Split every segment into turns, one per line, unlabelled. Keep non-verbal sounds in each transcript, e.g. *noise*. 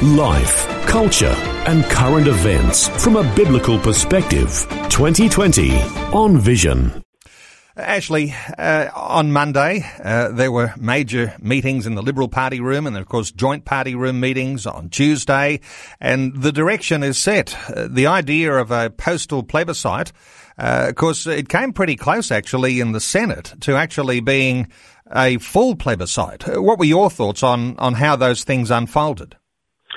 Life, culture, and current events from a biblical perspective. 2020 on Vision.
Ashley, uh, on Monday, uh, there were major meetings in the Liberal Party room and, of course, joint party room meetings on Tuesday. And the direction is set. Uh, the idea of a postal plebiscite, uh, of course, it came pretty close, actually, in the Senate to actually being a full plebiscite. What were your thoughts on, on how those things unfolded?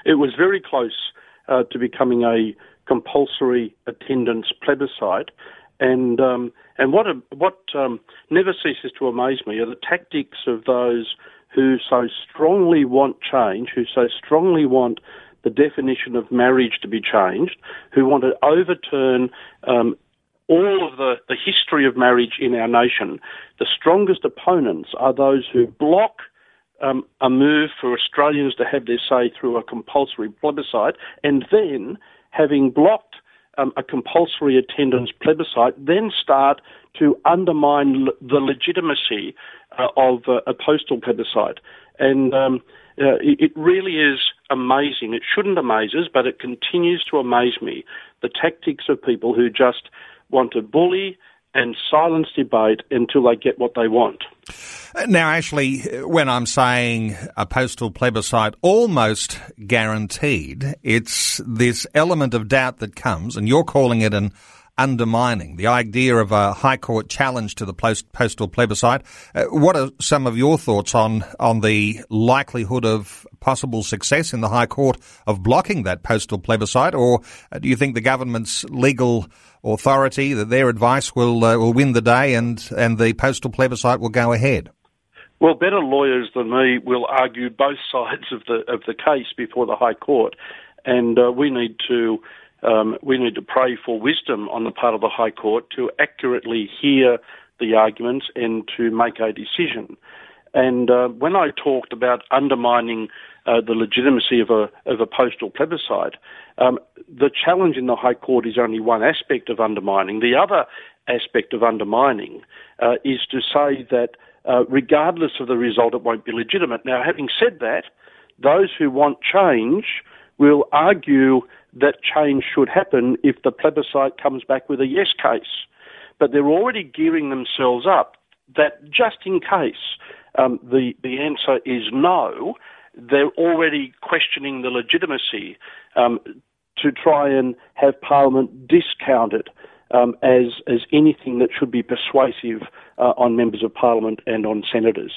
It was very close uh, to becoming a compulsory attendance plebiscite, and um, and what what um, never ceases to amaze me are the tactics of those who so strongly want change, who so strongly want the definition of marriage to be changed, who want to overturn um, all of the, the history of marriage in our nation. The strongest opponents are those who block um, a move for Australians to have their say through a compulsory plebiscite, and then, having blocked um, a compulsory attendance plebiscite, then start to undermine the legitimacy uh, of uh, a postal plebiscite. And um, uh, it really is amazing. It shouldn't amaze us, but it continues to amaze me the tactics of people who just want to bully and silence debate until they get what they want.
Now, Ashley, when I'm saying a postal plebiscite almost guaranteed, it's this element of doubt that comes, and you're calling it an undermining, the idea of a High Court challenge to the post- postal plebiscite. Uh, what are some of your thoughts on, on the likelihood of possible success in the High Court of blocking that postal plebiscite, or do you think the government's legal authority, that their advice will uh, will win the day and, and the postal plebiscite will go ahead?
Well, better lawyers than me will argue both *laughs* sides of the of the case before the High Court, and uh, we need to um, we need to pray for wisdom on the part of the High Court to accurately hear the arguments and to make a decision. And uh, when I talked about undermining uh, the legitimacy of a of a postal plebiscite, um, the challenge in the High Court is only one aspect of undermining. The other aspect of undermining uh, is to say that uh, regardless of the result, it won't be legitimate. Now, having said that, those who want change will argue that change should happen if the plebiscite comes back with a yes case. But they're already gearing themselves up that just in case um, the, the answer is no, they're already questioning the legitimacy um, to try and have Parliament discounted um, as, as anything that should be persuasive uh, on members of Parliament and on senators.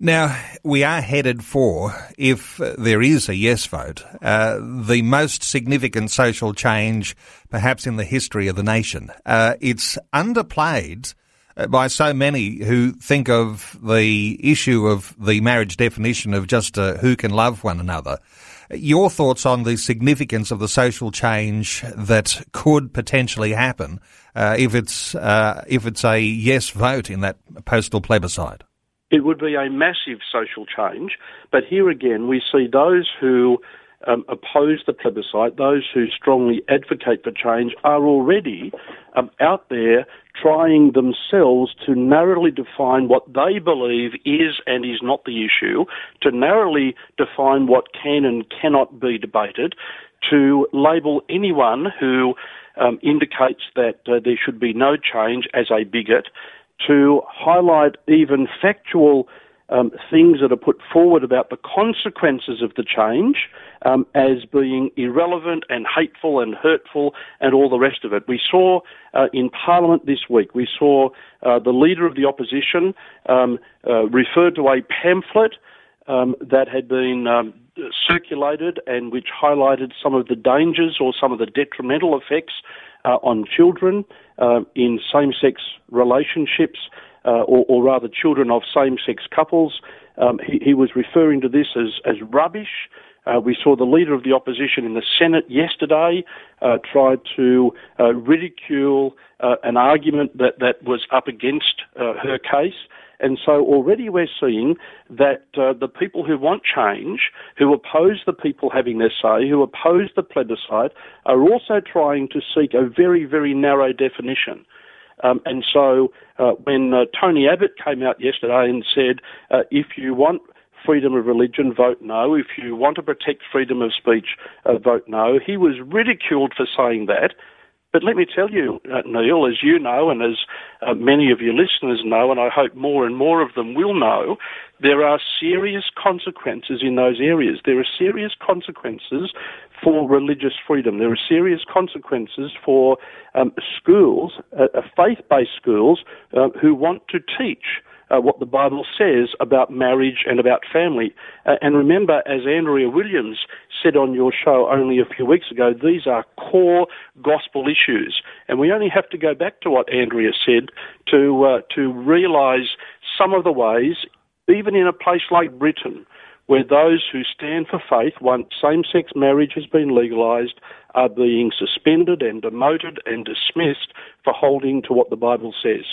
Now, we are headed for, if there is a yes vote, uh, the most significant social change perhaps in the history of the nation. Uh, it's underplayed by so many who think of the issue of the marriage definition of just uh, who can love one another. Your thoughts on the significance of the social change that could potentially happen uh, if it's uh, if it's a yes vote in that postal plebiscite?
It would be a massive social change, but here again we see those who um, oppose the plebiscite, those who strongly advocate for change, are already um, out there trying themselves to narrowly define what they believe is and is not the issue, to narrowly define what can and cannot be debated, to label anyone who um, indicates that uh, there should be no change as a bigot, to highlight even factual um, things that are put forward about the consequences of the change um, as being irrelevant and hateful and hurtful and all the rest of it. We saw uh, in Parliament this week, we saw uh, the Leader of the Opposition um, uh, refer to a pamphlet um, that had been um, circulated and which highlighted some of the dangers or some of the detrimental effects uh, on children uh, in same-sex relationships, uh, or, or, rather children of same-sex couples. Um, he, he, was referring to this as, as rubbish. Uh, we saw the leader of the opposition in the Senate yesterday uh, try to uh, ridicule uh, an argument that, that was up against uh, her case. And so already we're seeing that uh, the people who want change, who oppose the people having their say, who oppose the plebiscite, are also trying to seek a very, very narrow definition. Um, and so uh, when uh, Tony Abbott came out yesterday and said, uh, if you want freedom of religion, vote no. If you want to protect freedom of speech, uh, vote no. He was ridiculed for saying that. But let me tell you, uh, Neil, as you know, and as uh, many of your listeners know, and I hope more and more of them will know, there are serious consequences in those areas. There are serious consequences for religious freedom. There are serious consequences for um, schools, uh, uh faith based schools, uh, who want to teach uh, what the Bible says about marriage and about family. Uh, and remember, as Andrea Williams said on your show only a few weeks ago, these are core gospel issues. And we only have to go back to what Andrea said to, uh, to realize some of the ways, even in a place like Britain, where those who stand for faith, once same sex marriage has been legalised, are being suspended and demoted and dismissed for holding to what the Bible says.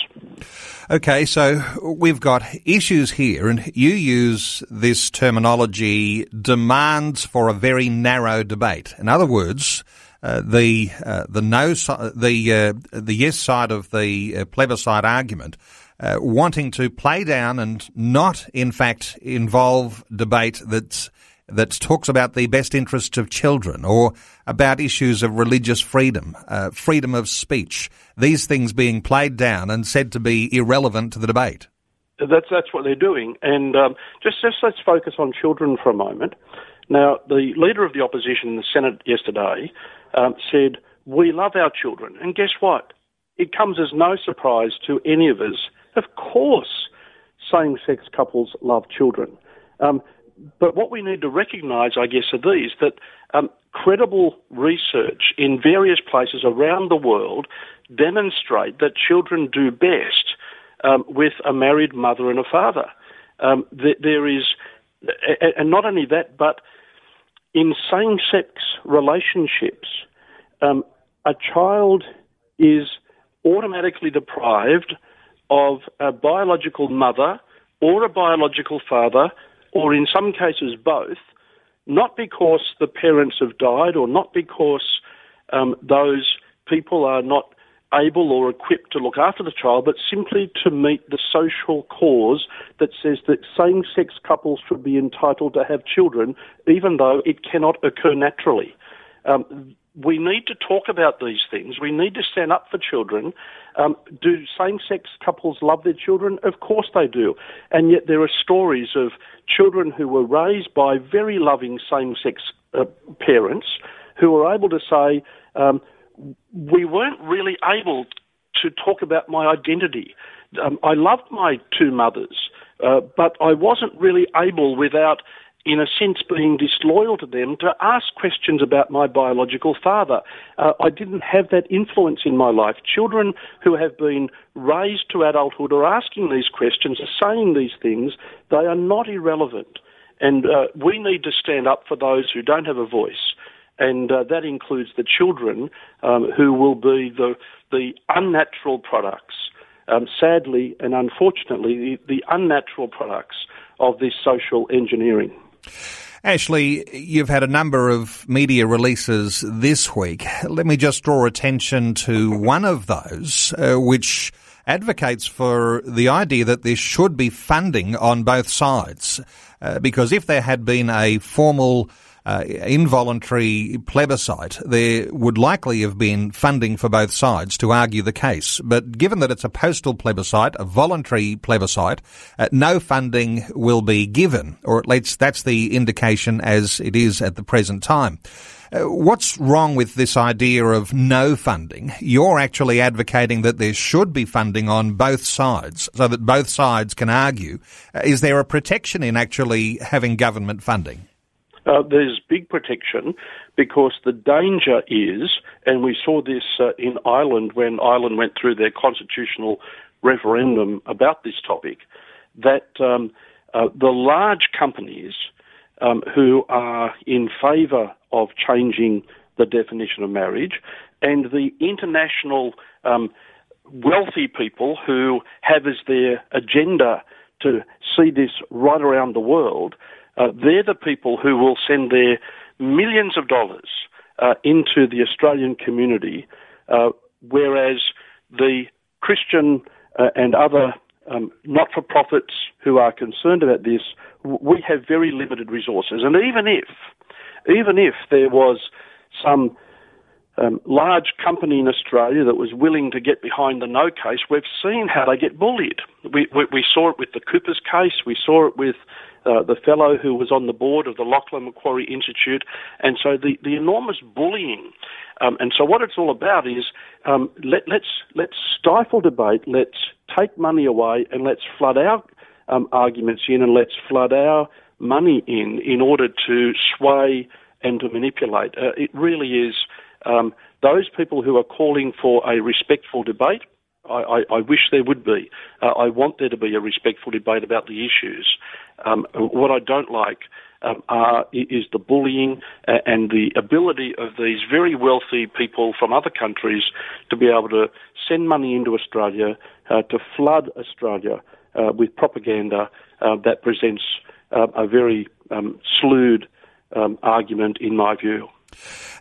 Okay, so we've got issues here, and you use this terminology demands for a very narrow debate. In other words, uh, the uh, the no the uh, the yes side of the uh, plebiscite argument uh, wanting to play down and not, in fact, involve debate that's that talks about the best interests of children or about issues of religious freedom, uh, freedom of speech. These things being played down and said to be irrelevant to the debate.
That's that's what they're doing, and um, just just let's focus on children for a moment. Now, the leader of the opposition in the Senate yesterday um, said, "We love our children," and guess what? It comes as no surprise to any of us of course, same sex couples love children. Um, but what we need to recognise, I guess, are these that um, credible research in various places around the world demonstrate that children do best um, with a married mother and a father. Um, th- there is, and not only that, but in same sex relationships, um, a child is automatically deprived of a biological mother or a biological father, or in some cases both, not because the parents have died or not because um, those people are not able or equipped to look after the child, but simply to meet the social cause that says that same sex couples should be entitled to have children, even though it cannot occur naturally. Um, we need to talk about these things. We need to stand up for children. Um, do same sex couples love their children? Of course they do. And yet there are stories of children who were raised by very loving same sex uh, parents who were able to say, um, we weren't really able to talk about my identity. Um, I loved my two mothers, uh, but I wasn't really able without in a sense, being disloyal to them to ask questions about my biological father. Uh, I didn't have that influence in my life. Children who have been raised to adulthood are asking these questions, are saying these things. They are not irrelevant. And uh, we need to stand up for those who don't have a voice. And uh, that includes the children um, who will be the, the unnatural products, um, sadly and unfortunately, the, the unnatural products of this social engineering.
Ashley, you've had a number of media releases this week. Let me just draw attention to one of those, uh, which advocates for the idea that there should be funding on both sides. Uh, because if there had been a formal uh, involuntary plebiscite, there would likely have been funding for both sides to argue the case. But given that it's a postal plebiscite, a voluntary plebiscite, uh, no funding will be given, or at least that's the indication as it is at the present time. Uh, what's wrong with this idea of no funding? You're actually advocating that there should be funding on both sides so that both sides can argue. Uh, is there a protection in actually having government funding?
Uh, there's big protection because the danger is, and we saw this uh, in Ireland when Ireland went through their constitutional referendum about this topic, that um, uh, the large companies um, who are in favour of changing the definition of marriage, and the international um, wealthy people who have as their agenda to see this right around the world, uh, they're the people who will send their millions of dollars uh, into the Australian community, uh, whereas the Christian uh, and other um, not-for-profits who are concerned about this, we have very limited resources. And even if, even if there was some um, large company in Australia that was willing to get behind the no case, we've seen how they get bullied. We, we, we saw it with the Coopers case, we saw it with uh, the fellow who was on the board of the Lachlan Macquarie Institute, and so the, the enormous bullying. Um, and so what it's all about is um, let, let's let's stifle debate, let's take money away, and let's flood our um, arguments in, and let's flood our money in in order to sway and to manipulate. Uh, it really is um, those people who are calling for a respectful debate. I, I, I wish there would be. Uh, I want there to be a respectful debate about the issues. Um, what I don't like um, are, is the bullying and the ability of these very wealthy people from other countries to be able to send money into Australia uh, to flood Australia uh, with propaganda uh, that presents uh, a very um, slewed um, argument, in my view.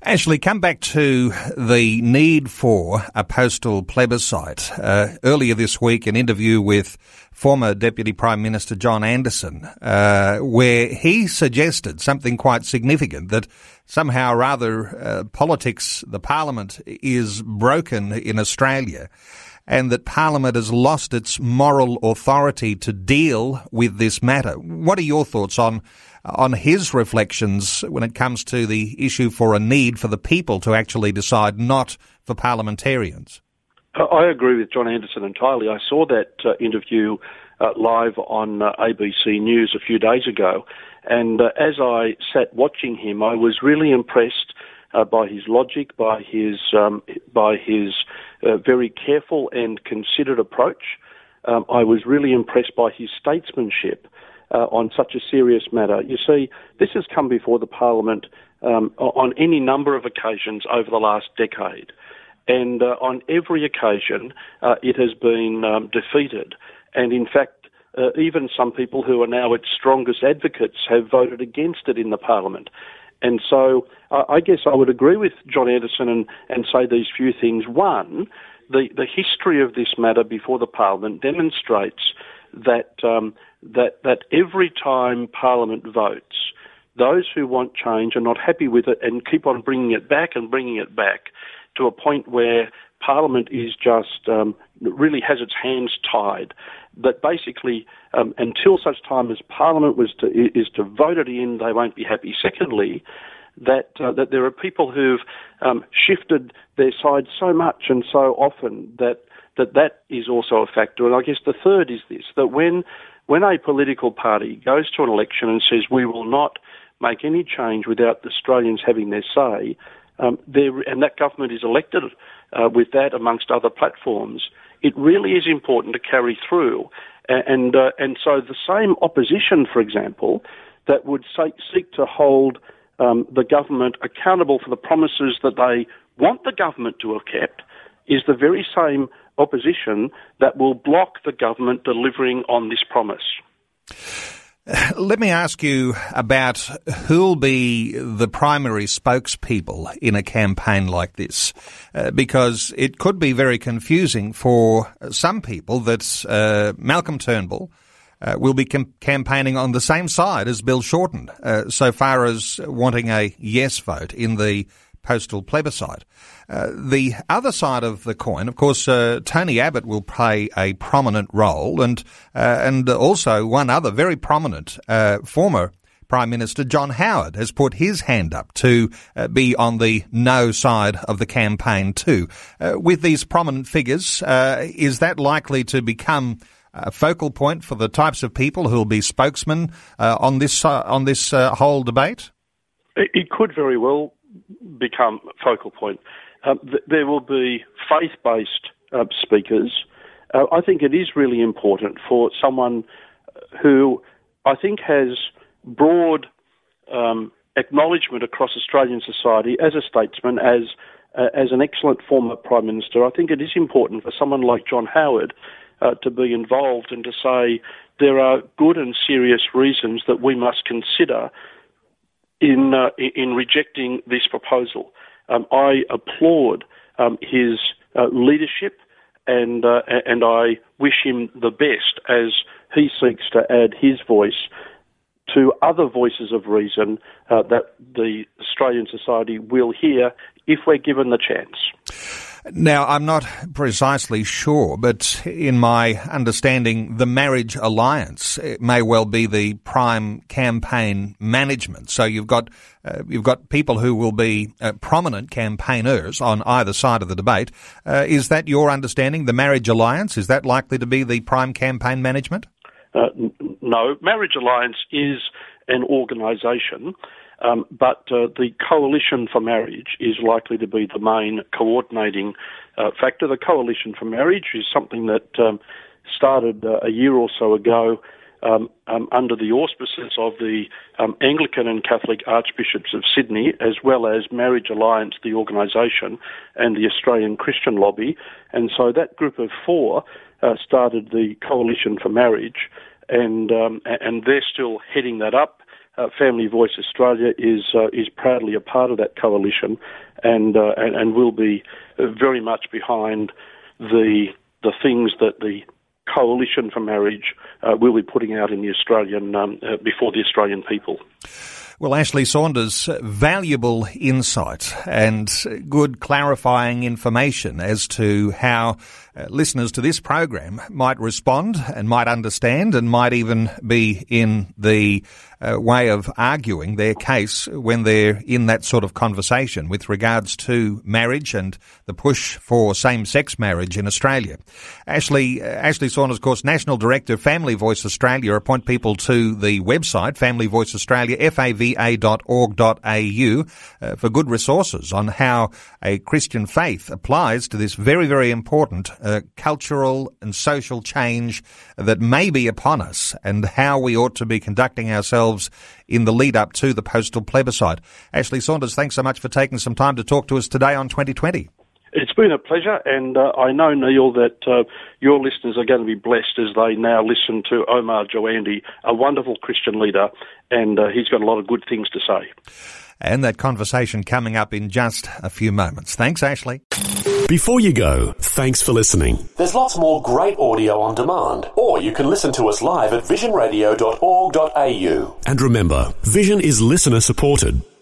Ashley, come back to the need for a postal plebiscite. Uh, earlier this week, an interview with former Deputy Prime Minister John Anderson, uh, where he suggested something quite significant that somehow or other uh, politics, the parliament is broken in Australia and that Parliament has lost its moral authority to deal with this matter. What are your thoughts on on his reflections when it comes to the issue for a need for the people to actually decide, not for parliamentarians?
I agree with John Anderson entirely. I saw that uh, interview uh, live on uh, ABC News a few days ago, and uh, as I sat watching him, I was really impressed uh, by his logic, by his um, by his uh, very careful and considered approach. Um, I was really impressed by his statesmanship uh, on such a serious matter. You see, this has come before the Parliament um, on any number of occasions over the last decade. And uh, on every occasion, uh, it has been um, defeated. And in fact, uh, even some people who are now its strongest advocates have voted against it in the Parliament. And so I guess I would agree with John Anderson and, and say these few things. One, the, the history of this matter before the Parliament demonstrates that um, that that every time Parliament votes, those who want change are not happy with it and keep on bringing it back and bringing it back to a point where Parliament is just um, really has its hands tied. That basically, um, until such time as Parliament was to, is to vote it in, they won't be happy. Secondly, that uh, that there are people who've um, shifted their side so much and so often that that that is also a factor. And I guess the third is this: that when when a political party goes to an election and says we will not make any change without the Australians having their say, um, and that government is elected uh, with that amongst other platforms, it really is important to carry through. And uh, and so the same opposition, for example, that would seek to hold um, the government accountable for the promises that they want the government to have kept, is the very same opposition that will block the government delivering on this promise.
Let me ask you about who'll be the primary spokespeople in a campaign like this, uh, because it could be very confusing for some people that uh, Malcolm Turnbull uh, will be com- campaigning on the same side as Bill Shorten, uh, so far as wanting a yes vote in the postal plebiscite. Uh, the other side of the coin, of course, uh, Tony Abbott will play a prominent role, and uh, and also one other very prominent uh, former Prime Minister John Howard has put his hand up to uh, be on the no side of the campaign too. Uh, with these prominent figures, is that likely to become a focal point for the types of people who will be spokesmen on this on this whole debate?
It could very well become focal point. Um, th- there will be faith-based uh, speakers. Uh, I think it is really important for someone who I think has broad um, acknowledgement across Australian society as a statesman, as uh, as an excellent former prime minister. I think it is important for someone like John Howard uh, to be involved and to say there are good and serious reasons that we must consider in uh, in rejecting this proposal. Um, I applaud um, his uh, leadership and uh, and I wish him the best as he seeks to add his voice to other voices of reason uh, that the Australian society will hear if we're given the chance.
Now, I'm not precisely sure, but in my understanding, the Marriage Alliance may well be the prime campaign management. So you've got uh, you've got people who will be uh, prominent campaigners on either side of the debate. Uh, is that your understanding? The Marriage Alliance is that likely to be the prime campaign management?
Uh, no, Marriage Alliance is an organisation um, but uh, the coalition for marriage is likely to be the main coordinating uh, factor. The coalition for marriage is something that um, started uh, a year or so ago um, um under the auspices of the um, Anglican and Catholic Archbishops of Sydney, as well as Marriage Alliance, the organisation, and the Australian Christian Lobby. And so that group of four uh, started the Coalition for Marriage, and um, and they're still heading that up uh, Family Voice Australia is uh, is proudly a part of that coalition, and uh, and, and will be very much behind the the things that the coalition for marriage uh, will be putting out in the Australian um, uh, before the Australian people.
Well, Ashley Saunders, valuable insight and good clarifying information as to how uh, listeners to this program might respond and might understand and might even be in the uh, way of arguing their case when they're in that sort of conversation with regards to marriage and the push for same-sex marriage in Australia. Ashley, uh, Ashley Saunders, of course, National Director, Family Voice Australia, appoint people to the website, Family Voice Australia, fava.org.au, uh, for good resources on how a Christian faith applies to this very, very important uh, cultural and social change that may be upon us and how we ought to be conducting ourselves in the lead up to the postal plebiscite. Ashley Saunders, thanks so much for taking some time to talk to us today on 2020.
It's been a pleasure, and uh, I know, Neil, that uh, your listeners are going to be blessed as they now listen to Omar Joandi, a wonderful Christian leader, and uh, he's got a lot of good things to say.
And that conversation coming up in just a few moments. Thanks, Ashley.
Before you go, thanks for listening.
There's lots more great audio on demand, or you can listen to us live at visionradio.org.au.
And remember, Vision is listener supported.